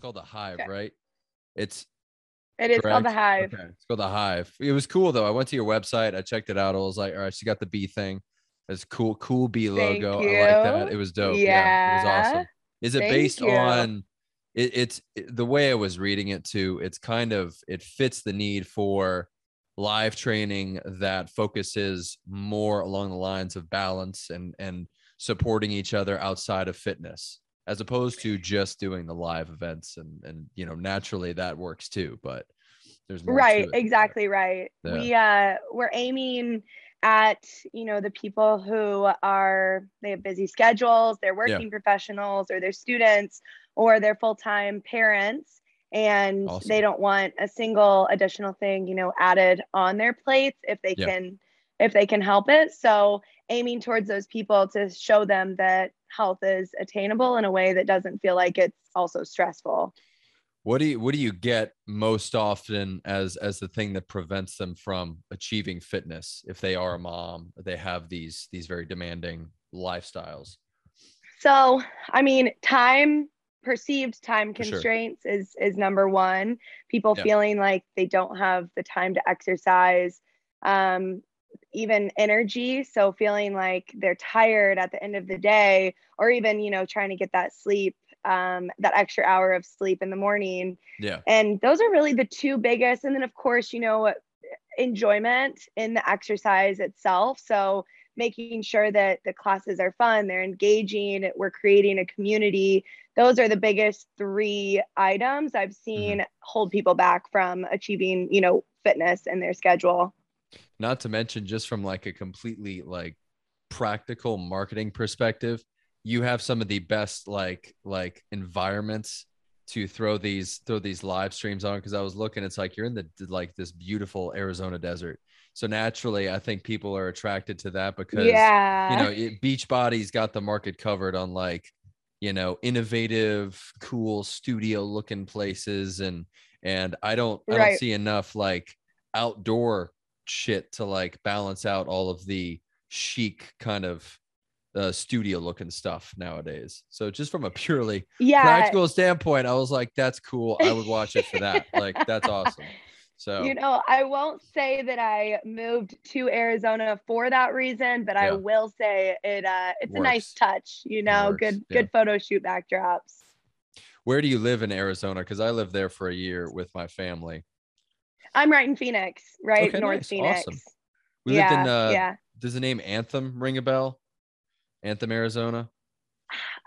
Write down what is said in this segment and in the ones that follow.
called the Hive, Okay. right? It's It is called the? Hive. Okay, it's called the Hive. It was cool though. I went to your website. I checked it out. I was like, all right, she got the bee thing. It's cool, cool bee Thank logo. I like that. It was dope. Yeah, it was awesome. Is it Thank based you. on? It, it's it- the way I was reading it too. It's kind of it fits the need for live training that focuses more along the lines of balance and and supporting each other outside of fitness as opposed to just doing the live events and and you know naturally that works too but there's more right exactly right Yeah. we uh we're aiming at you know the people who are they have busy schedules they're working professionals or they're students or they're full-time parents and Awesome. they don't want a single additional thing you know added on their plates if they Yeah. can if they can help it so aiming towards those people to show them that health is attainable in a way that doesn't feel like it's also stressful what do you what do you get most often as as the thing that prevents them from achieving fitness if they are a mom they have these these very demanding lifestyles So, I mean, time perceived time For sure. constraints is is number one. People Yeah. feeling like they don't have the time to exercise, um, even energy. So feeling like they're tired at the end of the day, or even you know trying to get that sleep, um, that extra hour of sleep in the morning. yeah And those are really the two biggest. And then, of course, you know, enjoyment in the exercise itself. So, making sure that the classes are fun, they're engaging, we're creating a community. Those are the biggest three items I've seen hold people back from achieving, you know, fitness in their schedule. Not to mention just from like a completely like practical marketing perspective you have some of the best like like environments to throw these throw these live streams on. Because i was looking it's like you're in the like this beautiful arizona desert. So naturally i think people are attracted to that because yeah. you know it, beachbody's got the market covered on like you know innovative cool studio looking places. And and i don't i don't see enough like outdoor shit to like balance out all of the chic kind of uh, studio looking stuff nowadays. So just from a purely yeah. practical standpoint i was like that's cool. I would watch it for that. Like that's awesome. So You know, I won't say that I moved to Arizona for that reason, but I will say it uh it's a nice touch, you know, works, good yeah. good photo shoot backdrops. where do you live in arizona? Because i lived there for a year with my family I'm right in Phoenix, right Okay, North nice. Phoenix. Awesome. we yeah, lived in uh yeah. does the name Anthem ring a bell? Anthem, Arizona.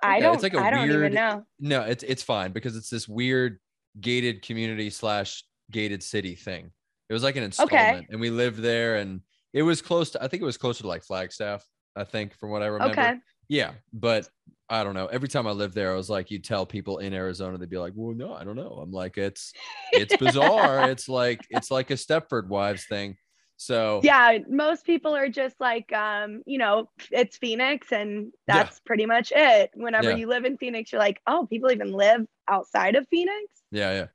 I yeah, don't it's like a I don't weird- even know. No, it's it's fine because it's this weird gated community slash gated city thing. It was like an installment, and we lived there, and it was close to. I think it was closer to like Flagstaff. I think from what I remember. Okay. Yeah, but I don't know. Every time I lived there, I was like, you tell people in Arizona, they'd be like, "Well, no, I don't know." I'm like, it's it's bizarre. it's like it's like a Stepford Wives thing. So Yeah, most people are just like um, you know, it's Phoenix and Yeah. that's pretty much it. Whenever Yeah. you live in Phoenix, you're like, "Oh, people even live outside of Phoenix?" Yeah, yeah.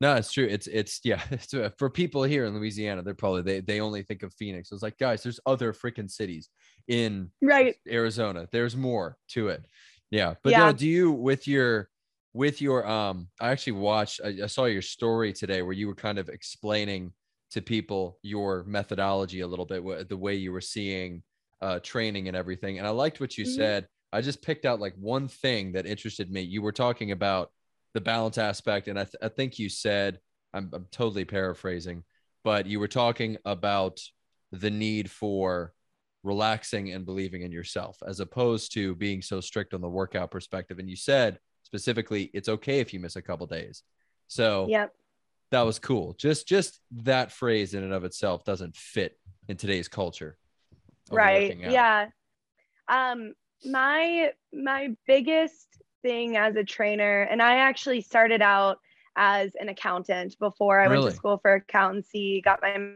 No, it's true. It's it's yeah. It's, uh, for people here in Louisiana, they're probably they they only think of Phoenix. It's like guys, there's other freaking cities in Right. Arizona. There's more to it. Yeah, but Yeah. no, do you with your with your um? I actually watched. I, I saw your story today where you were kind of explaining to people your methodology a little bit, the way you were seeing uh training and everything. And I liked what you Mhm. said. I just picked out like one thing that interested me. You were talking about the balance aspect, and I, th- I think you said I'm, I'm totally paraphrasing, but you were talking about the need for relaxing and believing in yourself as opposed to being so strict on the workout perspective. And you said specifically, it's okay if you miss a couple days. So Yep. that was cool. Just just that phrase in and of itself doesn't fit in today's culture. right yeah um my my biggest thing as a trainer and i actually started out as an accountant before i went to school for accountancy got my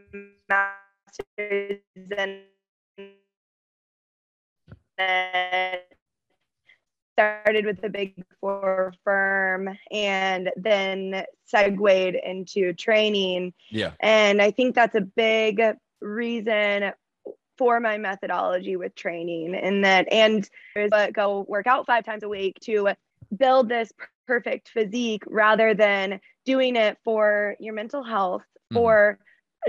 master's and then started with a big four firm and then segued into training Yeah. and I think that's a big reason for my methodology with training in that and a go work out five times a week to build this perfect physique rather than doing it for your mental health, Mhm. for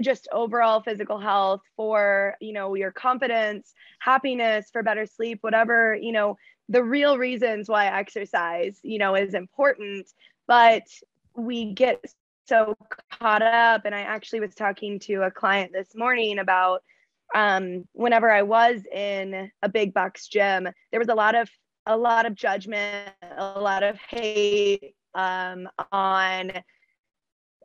just overall physical health, for, you know, your confidence, happiness, for better sleep, whatever, you know, the real reasons why exercise, you know, is important, but we get so caught up and I actually was talking to a client this morning about um, whenever I was in a big box gym, there was a lot of a lot of judgment, a lot of hate um, on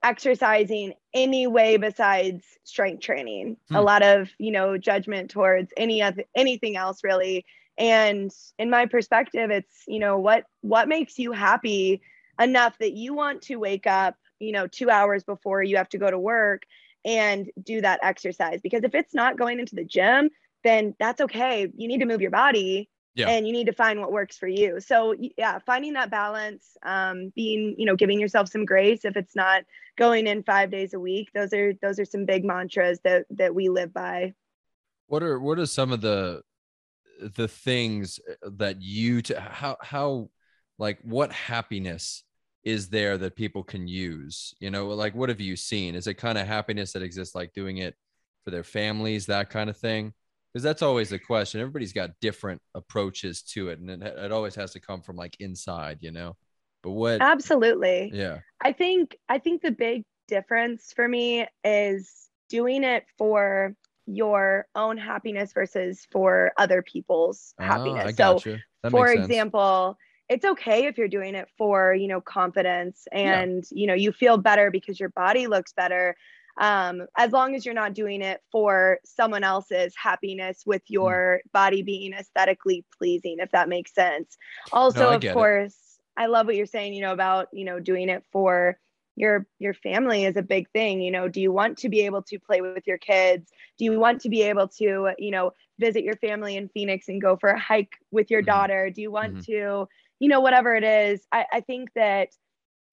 exercising any way besides strength training. Hmm. A lot of you know judgment towards any of anything else really. And in my perspective, it's you know what what makes you happy enough that you want to wake up you know two hours before you have to go to work and do that exercise because if it's not going into the gym then that's okay you need to move your body Yeah. and you need to find what works for you so yeah finding that balance um, being you know giving yourself some grace if it's not going in five days a week those are those are some big mantras that that we live by What are what are some of the the things uh, that you to how how like what happiness is there that people can use? You know, like what have you seen? Is it kind of happiness that exists like doing it for their families, that kind of thing? Because that's always the question. Everybody's got different approaches to it, and it, it always has to come from like inside, you know. But what? absolutely Yeah. I think I think the big difference for me is doing it for your own happiness versus for other people's Ah, happiness. So for example, it's okay if you're doing it for, you know, confidence Yeah. and, you know, you feel better because your body looks better. Um, as long as you're not doing it for someone else's happiness with Hmm. your body being aesthetically pleasing, if that makes sense. Also, I of get it. course, I love what you're saying, you know, about, you know, doing it for your your family is a big thing you know do you want to be able to play with your kids do you want to be able to you know visit your family in phoenix and go for a hike with your Mhm. daughter do you want Mhm. to you know whatever it is I, I think that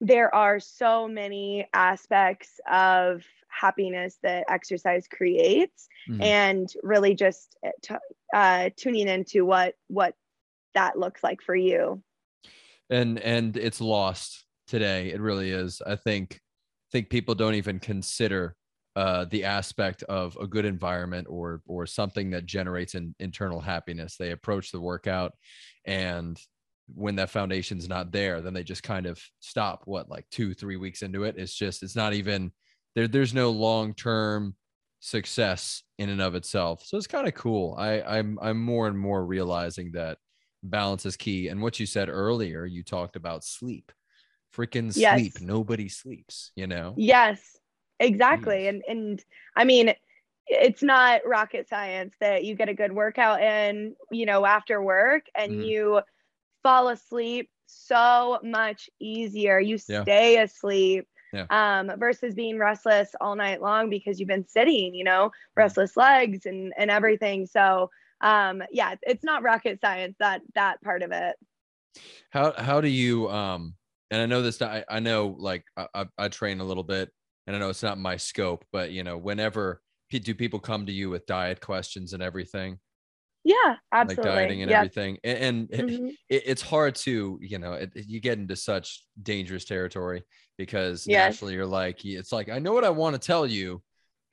there are so many aspects of happiness that exercise creates Mhm. and really just uh, t- uh, tuning into what what that looks like for you. And and it's lost today. It really is. I think think people don't even consider uh, the aspect of a good environment or or something that generates an internal happiness. They approach the workout and when that foundation's not there then they just kind of stop what like two three weeks into it it's just it's not even there there's no long term success in and of itself so it's kind of cool i i'm i'm more and more realizing that balance is key and what you said earlier you talked about sleep freaking Yes. sleep nobody sleeps you know Yes, exactly. Jeez. And and I mean, it's not rocket science that you get a good workout in, you know, after work and Mhm. you fall asleep so much easier. You Yeah. stay asleep. Yeah. Um, versus being restless all night long because you've been sitting, you know, Mm-hmm. restless legs and and everything. So um yeah, it's not rocket science that that part of it. how how do you um and i know this i, I know like I I train a little bit and i know it's not my scope but you know whenever do people come to you with diet questions and everything Yeah, absolutely. like dieting and Yep. everything and, and Mhm. it, it's hard to you know it, you get into such dangerous territory because Yes. naturally you're like it's like i know what i want to tell you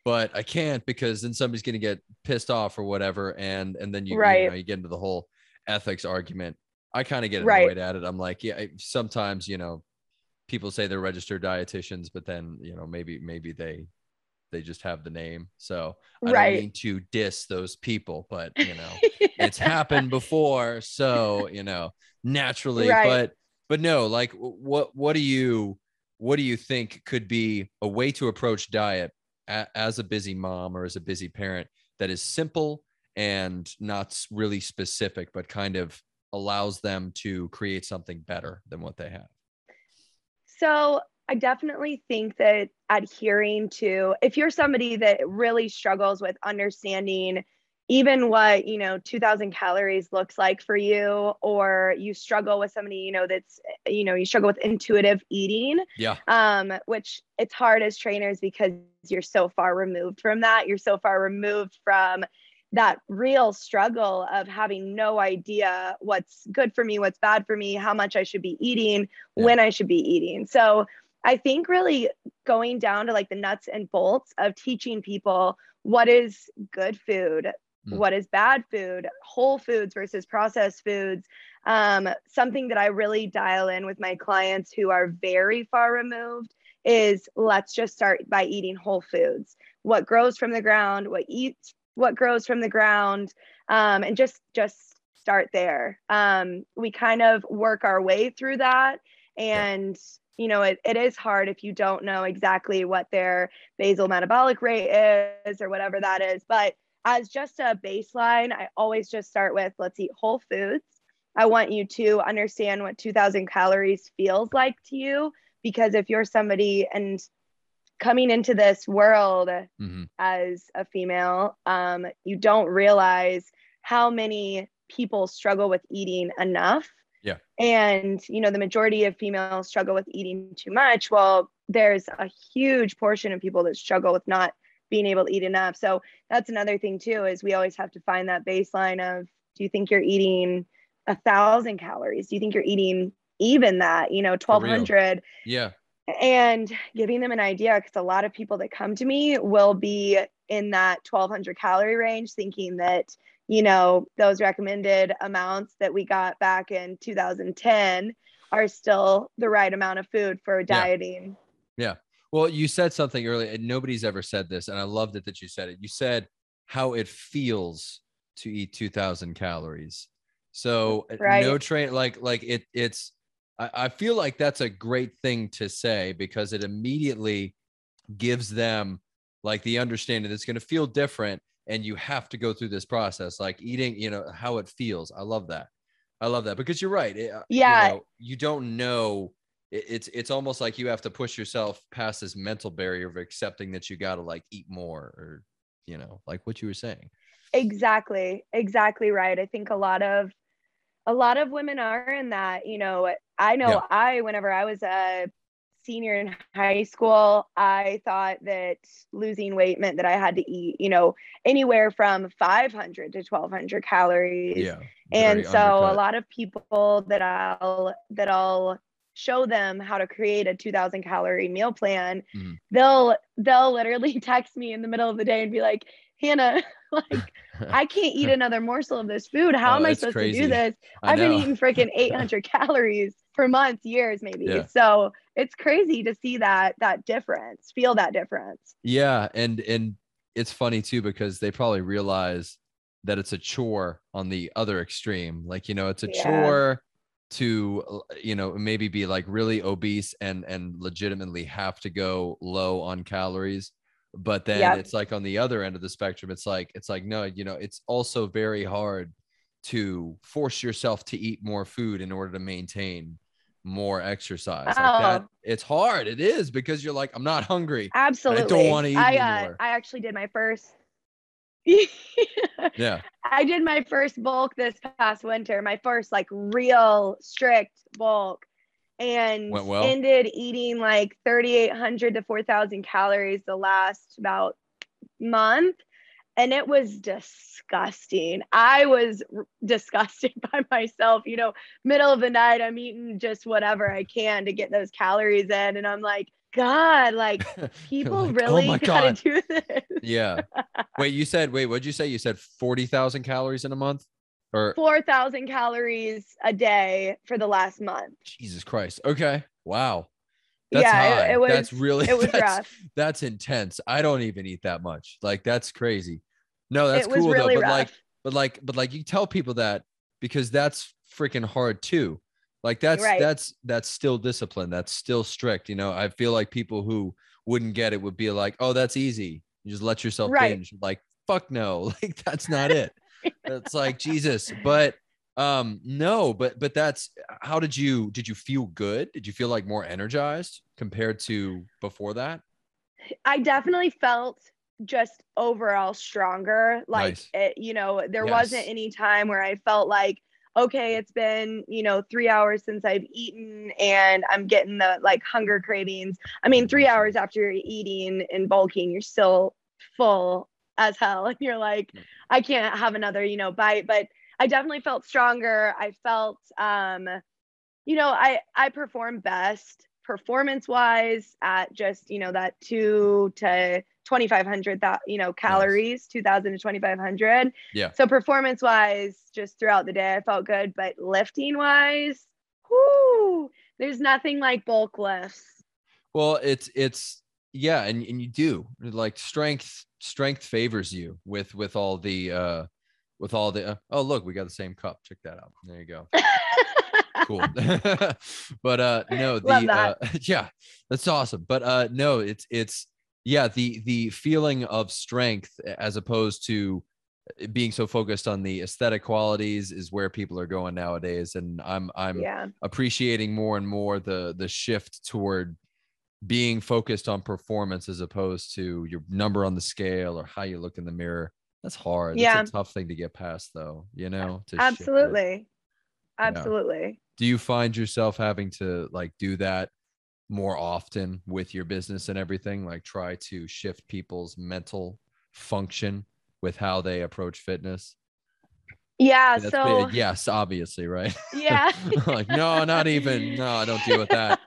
but i can't because then somebody's going to get pissed off or whatever and and then you, you Right. know you get into the whole ethics argument i kind of get Right. annoyed at it i'm like yeah I- sometimes you know people say they're registered dietitians but then you know maybe maybe they they just have the name so i Right. don't mean to diss those people but you know it's happened before so you know naturally Right. but but no like what what do you what do you think could be a way to approach diet a, as a busy mom or as a busy parent that is simple and not really specific but kind of allows them to create something better than what they have So I definitely think that adhering to, if you're somebody that really struggles with understanding even what, you know, 2000 calories looks like for you, or you struggle with somebody, you know, that's, you know, you struggle with intuitive eating, yeah um, which it's hard as trainers because you're so far removed from that. You're so far removed from that real struggle of having no idea what's good for me, what's bad for me, how much I should be eating, yeah. when I should be eating. So I think really going down to like the nuts and bolts of teaching people what is good food, mm. what is bad food, whole foods versus processed foods. Um, something that I really dial in with my clients who are very far removed is let's just start by eating whole foods. What grows from the ground, what eats what grows from the ground um, and just just start there um, we kind of work our way through that and. You know it, it is hard if you don't know exactly what their basal metabolic rate is or whatever that is but as just a baseline i always just start with let's eat whole foods i want you to understand what 2000 calories feels like to you because if you're somebody and coming into this world mm-hmm. as a female, um, you don't realize how many people struggle with eating enough. Yeah. And, you know, the majority of females struggle with eating too much. Well, there's a huge portion of people that struggle with not being able to eat enough. So that's another thing too, is we always have to find that baseline of do you think you're eating a thousand calories? Do you think you're eating even that, you know, 1200? Yeah and giving them an idea because a lot of people that come to me will be in that 1200 calorie range thinking that you know those recommended amounts that we got back in 2010 are still the right amount of food for dieting yeah, yeah. well you said something earlier and nobody's ever said this and i loved it that you said it you said how it feels to eat 2000 calories so right. no train like like it it's I, I feel like that's a great thing to say because it immediately gives them like the understanding it's going to feel different and you have to go through this process like eating you know how it feels. I love that. I love that because you're right it, uh, yeah you, know, you, don't know it, it's it's almost like you have to push yourself past this mental barrier of accepting that you got to like eat more or you know like what you were saying. Exactly exactly right. I think a lot of a lot of women are in that you know i know yeah. i whenever i was a senior in high school i thought that losing weight meant that i had to eat you know anywhere from 500 to 1200 calories yeah, and so undercut. a lot of people that i'll that i'll show them how to create a 2000 calorie meal plan mm-hmm. they'll they'll literally text me in the middle of the day and be like hannah like I can't eat another morsel of this food. How oh, am I supposed crazy. to do this? I I've been eating freaking 800 calories for months, years, maybe. Yeah. So it's crazy to see that that difference, feel that difference. Yeah, and and it's funny too because they probably realize that it's a chore on the other extreme. Like you know, it's a yeah. chore to uh, you know maybe be like really obese and and legitimately have to go low on calories but then yep. it's like on the other end of the spectrum it's like it's like no you know it's also very hard to force yourself to eat more food in order to maintain more exercise oh. like that it's hard it is because you're like i'm not hungry absolutely i don't want to eat I, uh, anymore. i actually did my first yeah i did my first bulk this past winter my first like real strict bulk and well. ended eating like 3,800 to 4,000 calories the last about month. And it was disgusting. I was r- disgusted by myself. You know, middle of the night, I'm eating just whatever I can to get those calories in. And I'm like, God, like people like, oh really oh gotta God. do this. yeah. Wait, you said, wait, what'd you say? You said 40,000 calories in a month? or 4,000 calories a day for the last month. Jesus Christ. Okay. Wow. That's yeah, high. It, it was, that's really it was that's, rough. That's intense. I don't even eat that much. Like that's crazy. No, that's cool really though. But rough. like, but like, but like you tell people that because that's freaking hard too. Like that's right. that's that's still discipline. That's still strict. You know, I feel like people who wouldn't get it would be like, oh, that's easy. You just let yourself right. binge. Like, fuck no. Like that's not it it's like Jesus, but um no, but but that's how did you did you feel good? Did you feel like more energized compared to before that? I definitely felt just overall stronger. Like nice. it, you know, there yes. wasn't any time where I felt like okay, it's been, you know, three hours since I've eaten and I'm getting the like hunger cravings. I mean, three hours after you're eating and bulking, you're still full as hell and you're like i can't have another you know bite but i definitely felt stronger i felt um you know i i perform best performance wise at just you know that 2 to 2500 that you know calories nice. 2000 to 2500 yeah. So performance wise just throughout the day i felt good but lifting wise whoo, there's nothing like bulk lifts. Well it's it's yeah and, and you do like strength strength favors you with with all the uh with all the uh, oh look we got the same cup. Check that out. There you go. Cool. But uh no the uh yeah that's awesome. But uh no it's it's yeah the the feeling of strength as opposed to uh, being so focused on the aesthetic qualities is where people are going nowadays and i'm i'm yeah. appreciating more and more the the shift toward being focused on performance as opposed to your number on the scale or how you look in the mirror. That's hard. Yeah it's a tough thing to get past though you know absolutely absolutely. Yeah. do you find yourself having to like do that more often with your business and everything like try to shift people's mental function with how they approach fitness yeah That's so big. yes obviously right yeah like no not even no i don't deal with that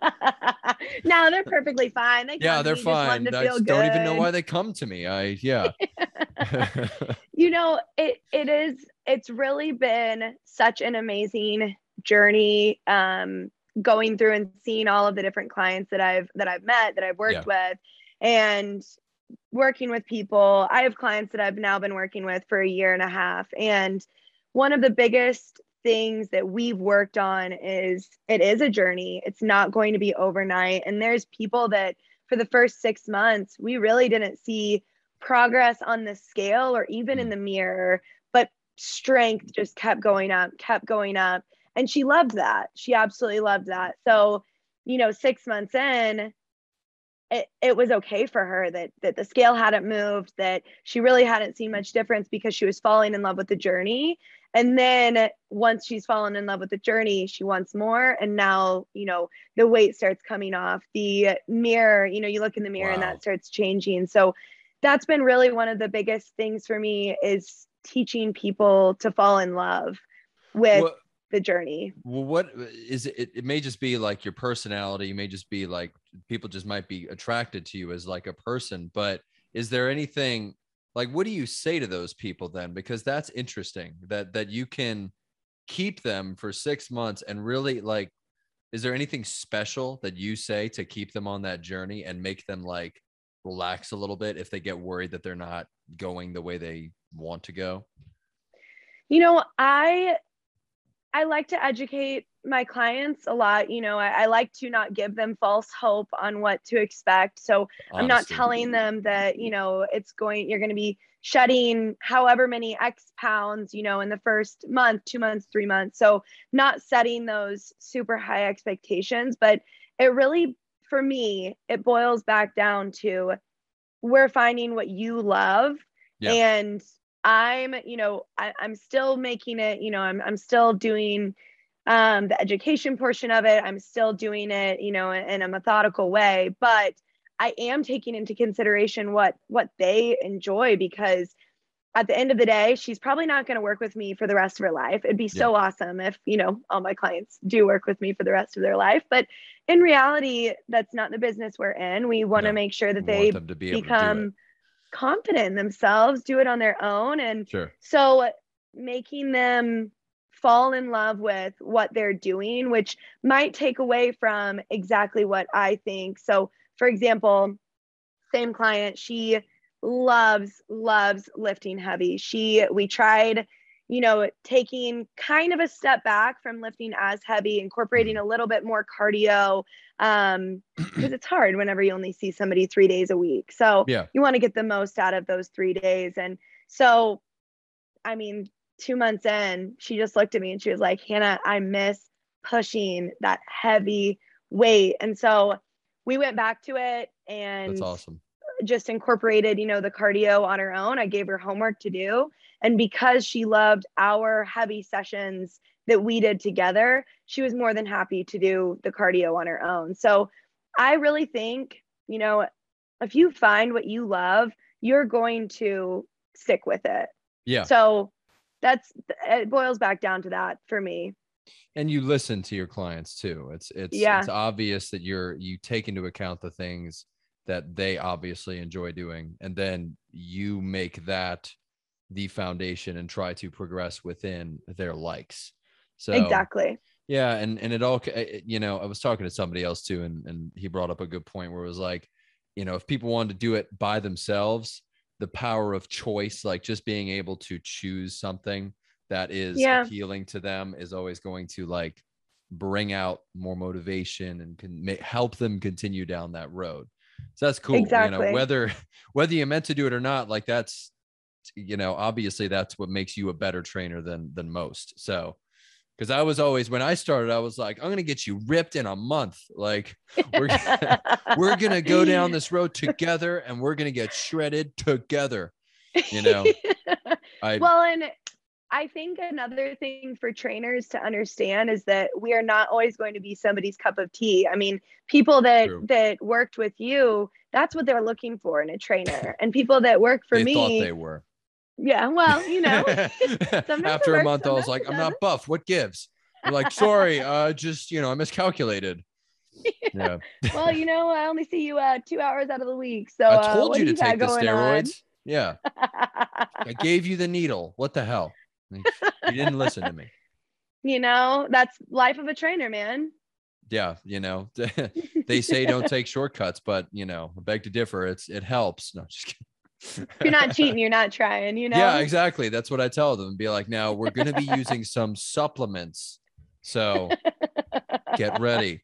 no, they're perfectly fine. They yeah, they're fine. I don't good. even know why they come to me. I yeah. you know, it it is. It's really been such an amazing journey. Um, going through and seeing all of the different clients that I've that I've met that I've worked yeah. with, and working with people. I have clients that I've now been working with for a year and a half, and one of the biggest things that we've worked on is it is a journey. It's not going to be overnight. And there's people that for the first six months, we really didn't see progress on the scale or even in mm. the mirror, but strength just kept going up, kept going up. And she loved that. She absolutely loved that. So, you know, six months in, it, it was okay for her that that the scale hadn't moved that she really hadn't seen much difference because she was falling in love with the journey and then once she's fallen in love with the journey she wants more and now you know the weight starts coming off the mirror you know you look in the mirror wow. and that starts changing so that's been really one of the biggest things for me is teaching people to fall in love with well, the journey. Well what uh, is it it may just be like your personality you may just be like people just might be attracted to you as like a person but is there anything like what do you say to those people then? Because that's interesting that that you can keep them for 6 months and really like is there anything special that you say to keep them on that journey and make them like relax a little bit if they get worried that they're not going the way they want to go? You know i i like to educate my clients a lot you know I, I, like to not give them false hope on what to expect. So i'm not telling them that you know it's going you're going to be shedding however many x pounds you know in the first month two months three months. So not setting those super high expectations but it really for me it boils back down to we're finding what you love yeah. and i'm you know I, i'm still making it you know i'm, I'm still doing um, the education portion of it. I'm still doing it you know in, in a methodical way but i am taking into consideration what what they enjoy because at the end of the day she's probably not going to work with me for the rest of her life. It'd be so awesome if you know all my clients do work with me for the rest of their life but in reality that's not the business we're in. We want no. to make sure that they become confident in themselves do it on their own and sure. so making them fall in love with what they're doing, which might take away from exactly what I think. So, for example, same client, she loves, loves lifting heavy. She, we tried, you know, taking kind of a step back from lifting as heavy, incorporating a little bit more cardio. Um, because it's hard whenever you only see somebody three days a week. So yeah. you want to get the most out of those three days. And so, I mean, two months in, she just looked at me and she was like, Hannah, I miss pushing that heavy weight. And so we went back to it and that's awesome. Just incorporated, you know, the cardio on her own. I gave her homework to do. And because she loved our heavy sessions that we did together, she was more than happy to do the cardio on her own. So I really think, you know, if you find what you love, you're going to stick with it. Yeah. So that's it boils back down to that for me. And you listen to your clients too. It's it's Yeah. it's obvious that you're you take into account the things that they obviously enjoy doing and then you make that the foundation and try to progress within their likes. So exactly. Yeah, and and it all eh, eh, you know, I was talking to somebody else too, and and he brought up a good point where it was like, you know, if people wanted to do it by themselves, the power of choice, like just being able to choose something that is Yeah. appealing to them, is always going to like bring out more motivation and can ma- help them continue down that road. So that's cool. You Exactly. know, whether whether you meant to do it or not, like that's you know, obviously that's what makes you a better trainer than than most. So because I was always when I started, I was like, I'm gonna get you ripped in a month. Like we're gonna, we're gonna go down this road together and we're gonna get shredded together. You know, I well, and I think another thing for trainers to understand is that we are not always going to be somebody's cup of tea. I mean, people that True. that worked with you, that's what they're looking for in a trainer. And people that work for they me, thought they were. Yeah, well, you know, After a month, I was like, I'm not buff. What gives? They're like, sorry, uh, just you know, I miscalculated. Yeah, well, you know, I only see you uh, two hours out of the week. So I uh, told what you to take the going on? steroids. Yeah, I gave you the needle. What the hell? You didn't listen to me. you know, that's life of a trainer, man. yeah you know they say don't take shortcuts but you know I beg to differ it's it helps no just kidding you're not cheating, you're not trying, you know? yeah exactly that's what i tell them be like now we're going to be using some supplements so get ready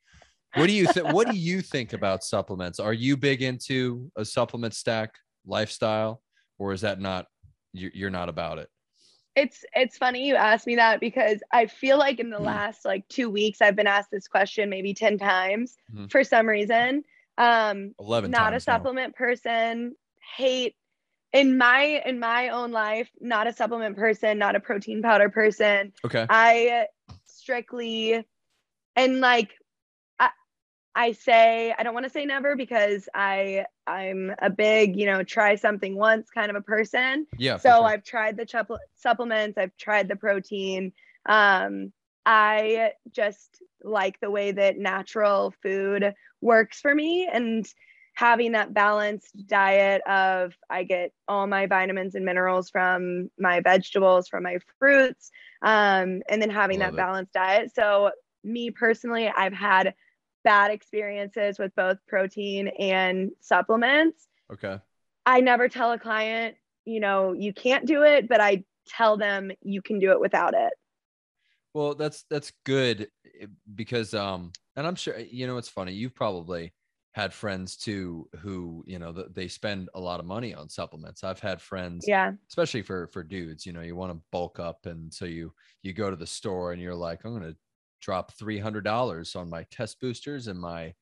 what do you think what do you think about supplements are you big into a supplement stack lifestyle or is that not you're, not about it it's it's funny you asked me that because I feel like in the Mm. last like two weeks I've been asked this question maybe 10 times Mhm. for some reason. Um 11 not a times now. supplement person, hate in my in my own life, not a supplement person, not a protein powder person. okay I strictly and like I I say I don't want to say never because I I'm a big, you know, try something once kind of a person yeah so sure. I've tried the chup- supplements, I've tried the protein. Um, I just like the way that natural food works for me and having that balanced diet of I get all my vitamins and minerals from my vegetables, from my fruits, um, and then having Love that it. balanced diet. So me personally, I've had bad experiences with both protein and supplements. okay I never tell a client, you know, you can't do it, but I tell them you can do it without it. Well, that's that's good eh, because um and I'm sure you know it's funny you've probably had friends too who you know they spend a lot of money on supplements. I've had friends Yeah. especially for for dudes, you know, you want to bulk up and so you you go to the store and you're like I'm going to drop $300 on my test boosters and my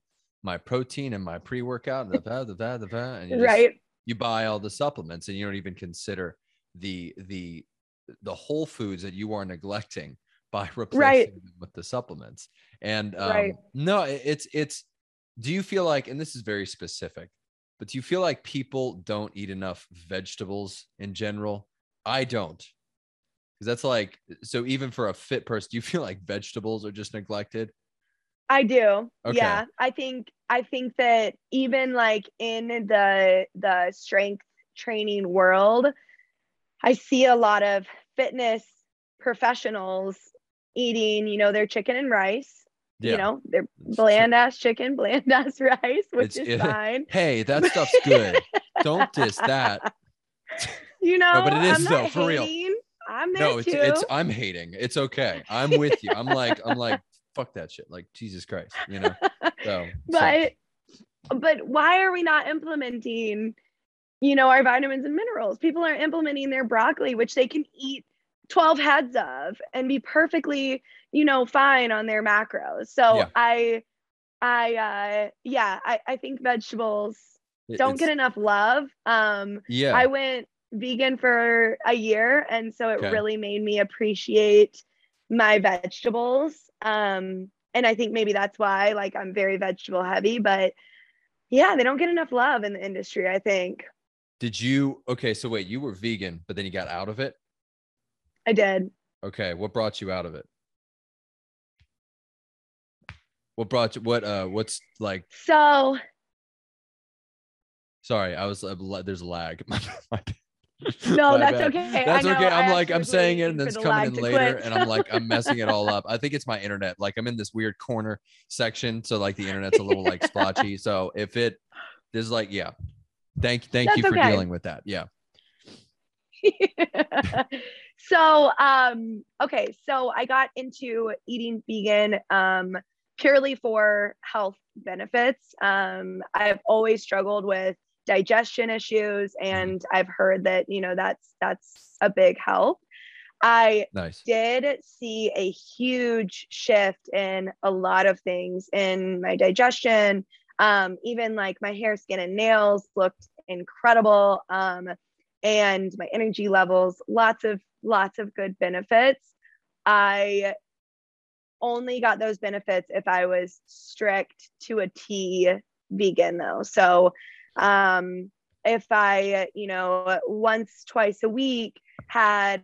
my protein and my pre-workout and the the va, the va, and you just- Right. you buy all the supplements and you don't even consider the the the whole foods that you are neglecting by replacing them with the supplements and um, Right. no it- it's it's do you feel like and this is very specific but do you feel like people don't eat enough vegetables in general i don't because that's like so even for a fit person do you feel like vegetables are just neglected I do. Okay. Yeah. I think I think that even like in the the strength training world, I see a lot of fitness professionals eating, you know, their chicken and rice. You know, their It's bland ass chicken, bland ass rice, which It's- is it- fine. hey that stuff's good. Don't diss that. You know, but it is though, for real. I'm there no it's too. it's i'm hating. It's okay. I'm with you. I'm like i'm like fuck that shit. Like jesus christ you know? So, so. But but why are we not implementing you know our vitamins and minerals? People are implementing their broccoli which they can eat 12 heads of and be perfectly you know fine on their macros so Yeah. i i uh yeah i, I think vegetables don't get enough love um yeah i went vegan for a year and so it Okay. really made me appreciate my vegetables um and i think maybe that's why like i'm very vegetable heavy but yeah they don't get enough love in the industry i think Did you okay, so wait, you were vegan, but then you got out of it? I did. Okay, what brought you out of it? What brought you what uh what's like So sorry, I was uh, there's a lag. No, that's bad. okay. I That's know, okay. I I'm like I'm saying it and then it's coming in later quit. and I'm like I'm messing it all up. I think it's my internet. Like I'm in this weird corner section so like the internet's a little like splotchy. So if it there's like yeah. Thank thank you for okay. dealing with that. Yeah. so um okay so i got into eating vegan um purely for health benefits. Um i've always struggled with digestion issues and i've heard that you know that's that's a big help. I Nice. did see a huge shift in a lot of things in my digestion. Um even like my hair skin and nails looked incredible um and my energy levels lots of lots of good benefits. I only got those benefits if i was strict to a t vegan though. So um if i you know once twice a week had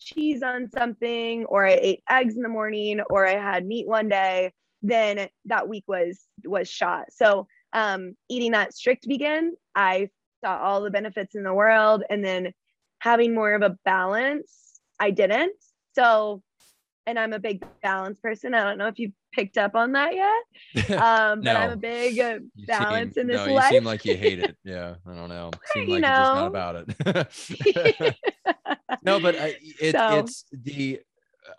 cheese on something or i ate eggs in the morning or i had meat one day then that week was was shot. So um eating that strict vegan i saw all the benefits in the world and then having more of a balance i didn't. So and i'm a big balance person i don't know if you picked up on that yet um but i'm a big uh, balance seem- in this no, life you seem like you hate it. Yeah, I don't know. Seem You like just not about it. no, but I, it, So- it's the.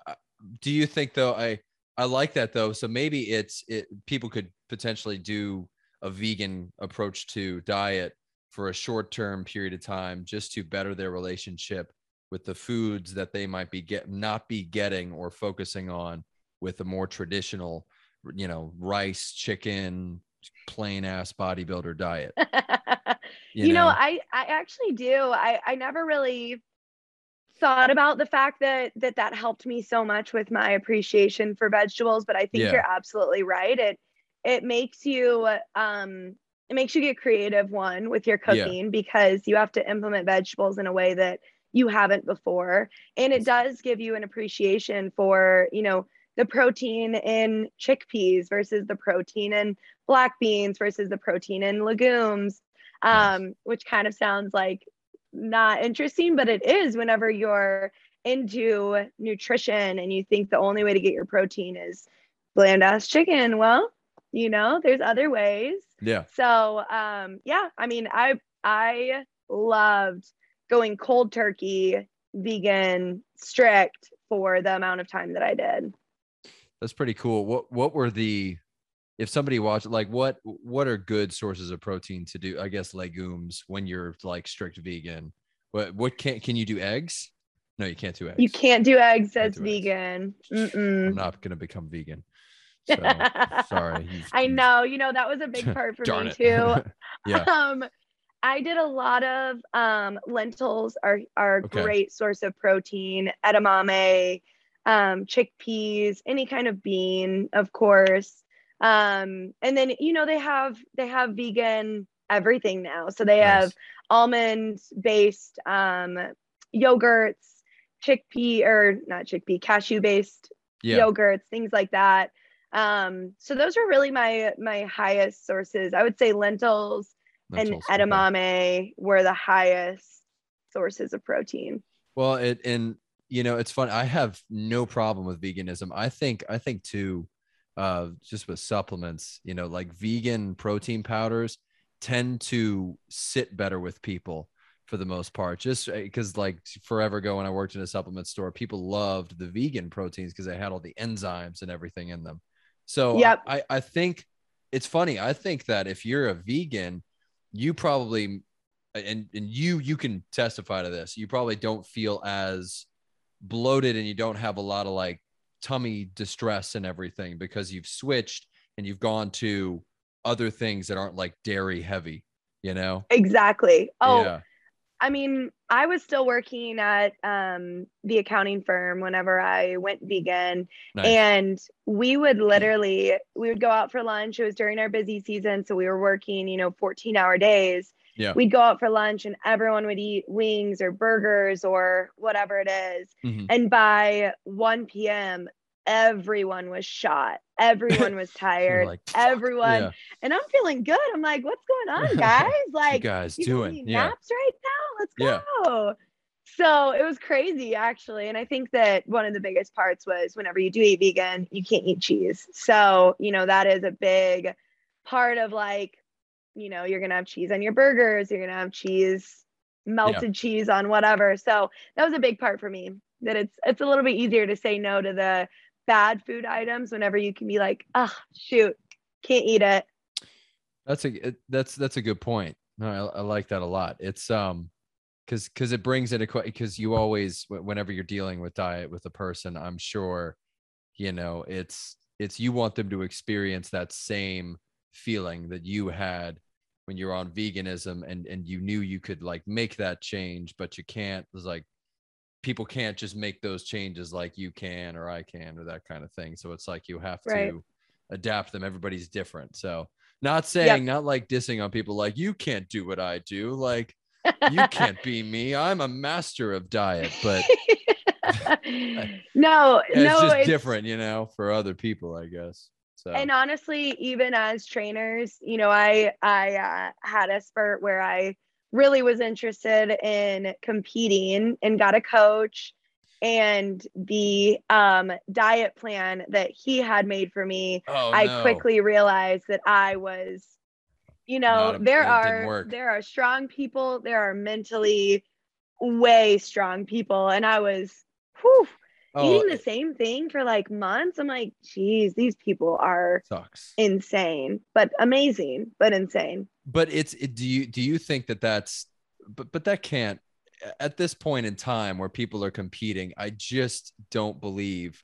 Uh, do you think though? I I like that though. So maybe it's it. People could potentially do a vegan approach to diet for a short term period of time, just to better their relationship with the foods that they might be get not be getting or focusing on with a more traditional, you know, rice, chicken, plain ass bodybuilder diet. you, know, I I actually do. I I never really thought about the fact that that that helped me so much with my appreciation for vegetables, but I think Yeah. you're absolutely right. It it makes you um it makes you get creative one with your Yeah. cooking because you have to implement vegetables in a way that you haven't before and it does give you an appreciation for you know the protein in chickpeas versus the protein in black beans versus the protein in legumes um, which kind of sounds like not interesting, but it is whenever you're into nutrition and you think the only way to get your protein is bland ass chicken. Well, you know, there's other ways. yeah. So um, yeah, I mean, I I loved going cold turkey, vegan, strict for the amount of time that I did. That's pretty cool. What what were the if somebody watched like what what are good sources of protein to do? I guess legumes when you're like strict vegan. What what can can you do eggs? No, you can't do eggs. You can't do eggs Can't as do eggs. vegan. I'm not gonna become vegan. So sorry. I know, you know, that was a big part for me it. too. yeah. Um, I did a lot of um, lentils are are a Okay. great source of protein. Edamame, um, chickpeas, any kind of bean, of course. Um, and then you know they have they have vegan everything now. So they have Nice. almond based um, yogurts, chickpea or not chickpea, cashew based Yeah. yogurts, things like that. Um, so those are really my my highest sources. I would say lentils and edamame were the highest sources of protein. Well, it and you know it's fun. I have no problem with veganism. I think I think too, uh, just with supplements, you know, like vegan protein powders tend to sit better with people for the most part. Just because like forever ago when I worked in a supplement store, people loved the vegan proteins because they had all the enzymes and everything in them. So Yep. I I think it's funny. I think that if you're a vegan, you probably and and you you can testify to this. You probably don't feel as bloated and you don't have a lot of like tummy distress and everything because you've switched and you've gone to other things that aren't like dairy heavy you know? Exactly. Oh, yeah I mean, I was still working at um, the accounting firm whenever I went vegan, nice. and we would literally we would go out for lunch. It was during our busy season, so we were working, you know, fourteen hour days. Yeah. We'd go out for lunch, and everyone would eat wings or burgers or whatever it is. Mm-hmm. And by one p.m., everyone was shot. Everyone was tired. like, everyone. Yeah. And I'm feeling good. I'm like, what's going on, guys? Like, you guys you doing yeah. naps right now? Let's go. Yeah. So it was crazy actually. And I think that one of the biggest parts was whenever you do eat vegan, you can't eat cheese. So, you know, that is a big part of like, you know, you're going to have cheese on your burgers, you're going to have cheese, melted cheese on whatever. So that was a big part for me that it's it's a little bit easier to say no to the bad food items whenever you can be like, oh shoot, can't eat it. That's a that's that's a good point. No, I, I like that a lot. It's um because because it brings it a because you always whenever you're dealing with diet with a person, I'm sure, you know, it's it's you want them to experience that same feeling that you had when you're on veganism and and you knew you could like make that change but you can't it was like people can't just make those changes like you can or I can or that kind of thing. So it's like you have right. to adapt them. Everybody's different. So not saying, yep. not like dissing on people like you can't do what I do. Like you can't be me. I'm a master of diet, but no, it's no, just it's... different, you know, for other people, I guess. So. And honestly, even as trainers, you know, I I uh, had a spurt where I really was interested in competing and got a coach and the um, diet plan that he had made for me oh, i no. quickly realized that i was you know a, there are there are strong people there are mentally way strong people and i was whew, oh, eating the same thing for like months? I'm like geez these people are sucks. insane but amazing but insane. But it's it, do you do you think that that's but but that can't at this point in time where people are competing i just don't believe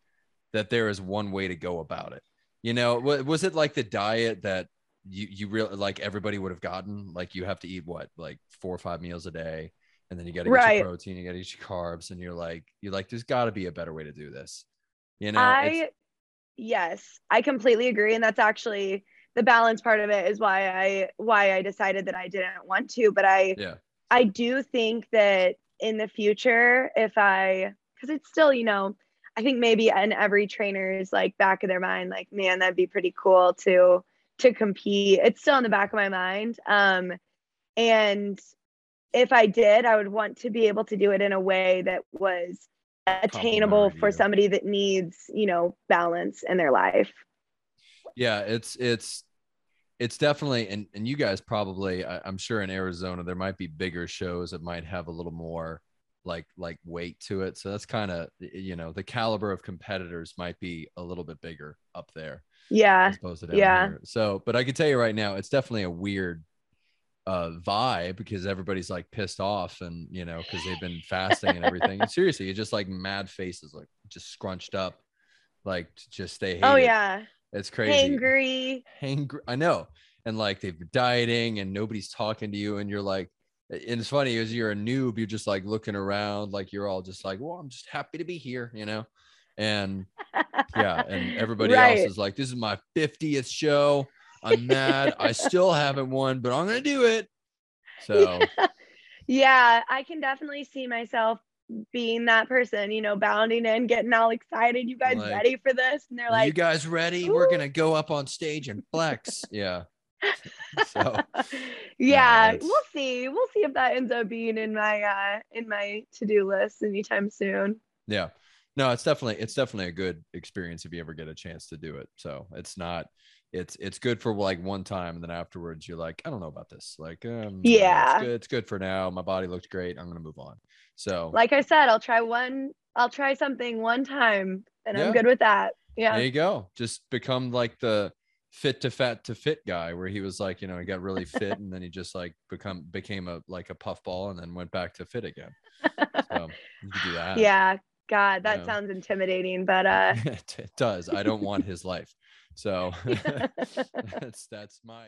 that there is one way to go about it. You know was it like the diet that you you really like everybody would have gotten? Like you have to eat what like four or five meals a day and then you got to get right. your protein you got to eat your carbs and you're like you're like there's got to be a better way to do this you know i yes i completely agree and that's actually the balance part of it is why I why I decided that I didn't want to. But I yeah I do think that in the future, if I because it's still, you know, I think maybe in every trainer's like back of their mind, like, man, that'd be pretty cool to to compete. It's still in the back of my mind. Um and if I did, I would want to be able to do it in a way that was attainable for somebody that needs, you know, balance in their life. Yeah it's it's it's definitely and, and you guys probably I, i'm sure in arizona there might be bigger shows that might have a little more like like weight to it. So that's kind of you know the caliber of competitors might be a little bit bigger up there yeah yeah. here. so but i can tell you right now it's definitely a weird uh vibe because everybody's like pissed off and you know because they've been fasting and everything and seriously it's just like mad faces like just scrunched up like just they hate oh it. yeah it's crazy. Angry. Hangry. I know. And like they've been dieting and nobody's talking to you. And you're like, and it's funny as you're a noob, you're just like looking around, like you're all just like, well, I'm just happy to be here, you know? And yeah, and everybody right. else is like, this is my 50th show. I'm mad. I still haven't won, but I'm gonna do it. So yeah, I can definitely see myself being that person, you know, bounding in, getting all excited. You guys like, ready for this? And they're like, You guys ready? Ooh. We're gonna go up on stage and flex. yeah. So yeah, we'll see. We'll see if that ends up being in my uh in my to-do list anytime soon. Yeah. No, it's definitely it's definitely a good experience if you ever get a chance to do it. So it's not it's it's good for like one time and then afterwards you're like i don't know about this like um yeah it's good, it's good for now my body looked great i'm gonna move on. So like i said i'll try one i'll try something one time and yeah. i'm good with that. Yeah. There you go. Just become like the fit to fat to fit guy where he was like you know he got really fit and then he just like become became a like a puffball and then went back to fit again. So you could do that. Yeah. God that you know? sounds intimidating but uh it does. I don't want his life so that's that's my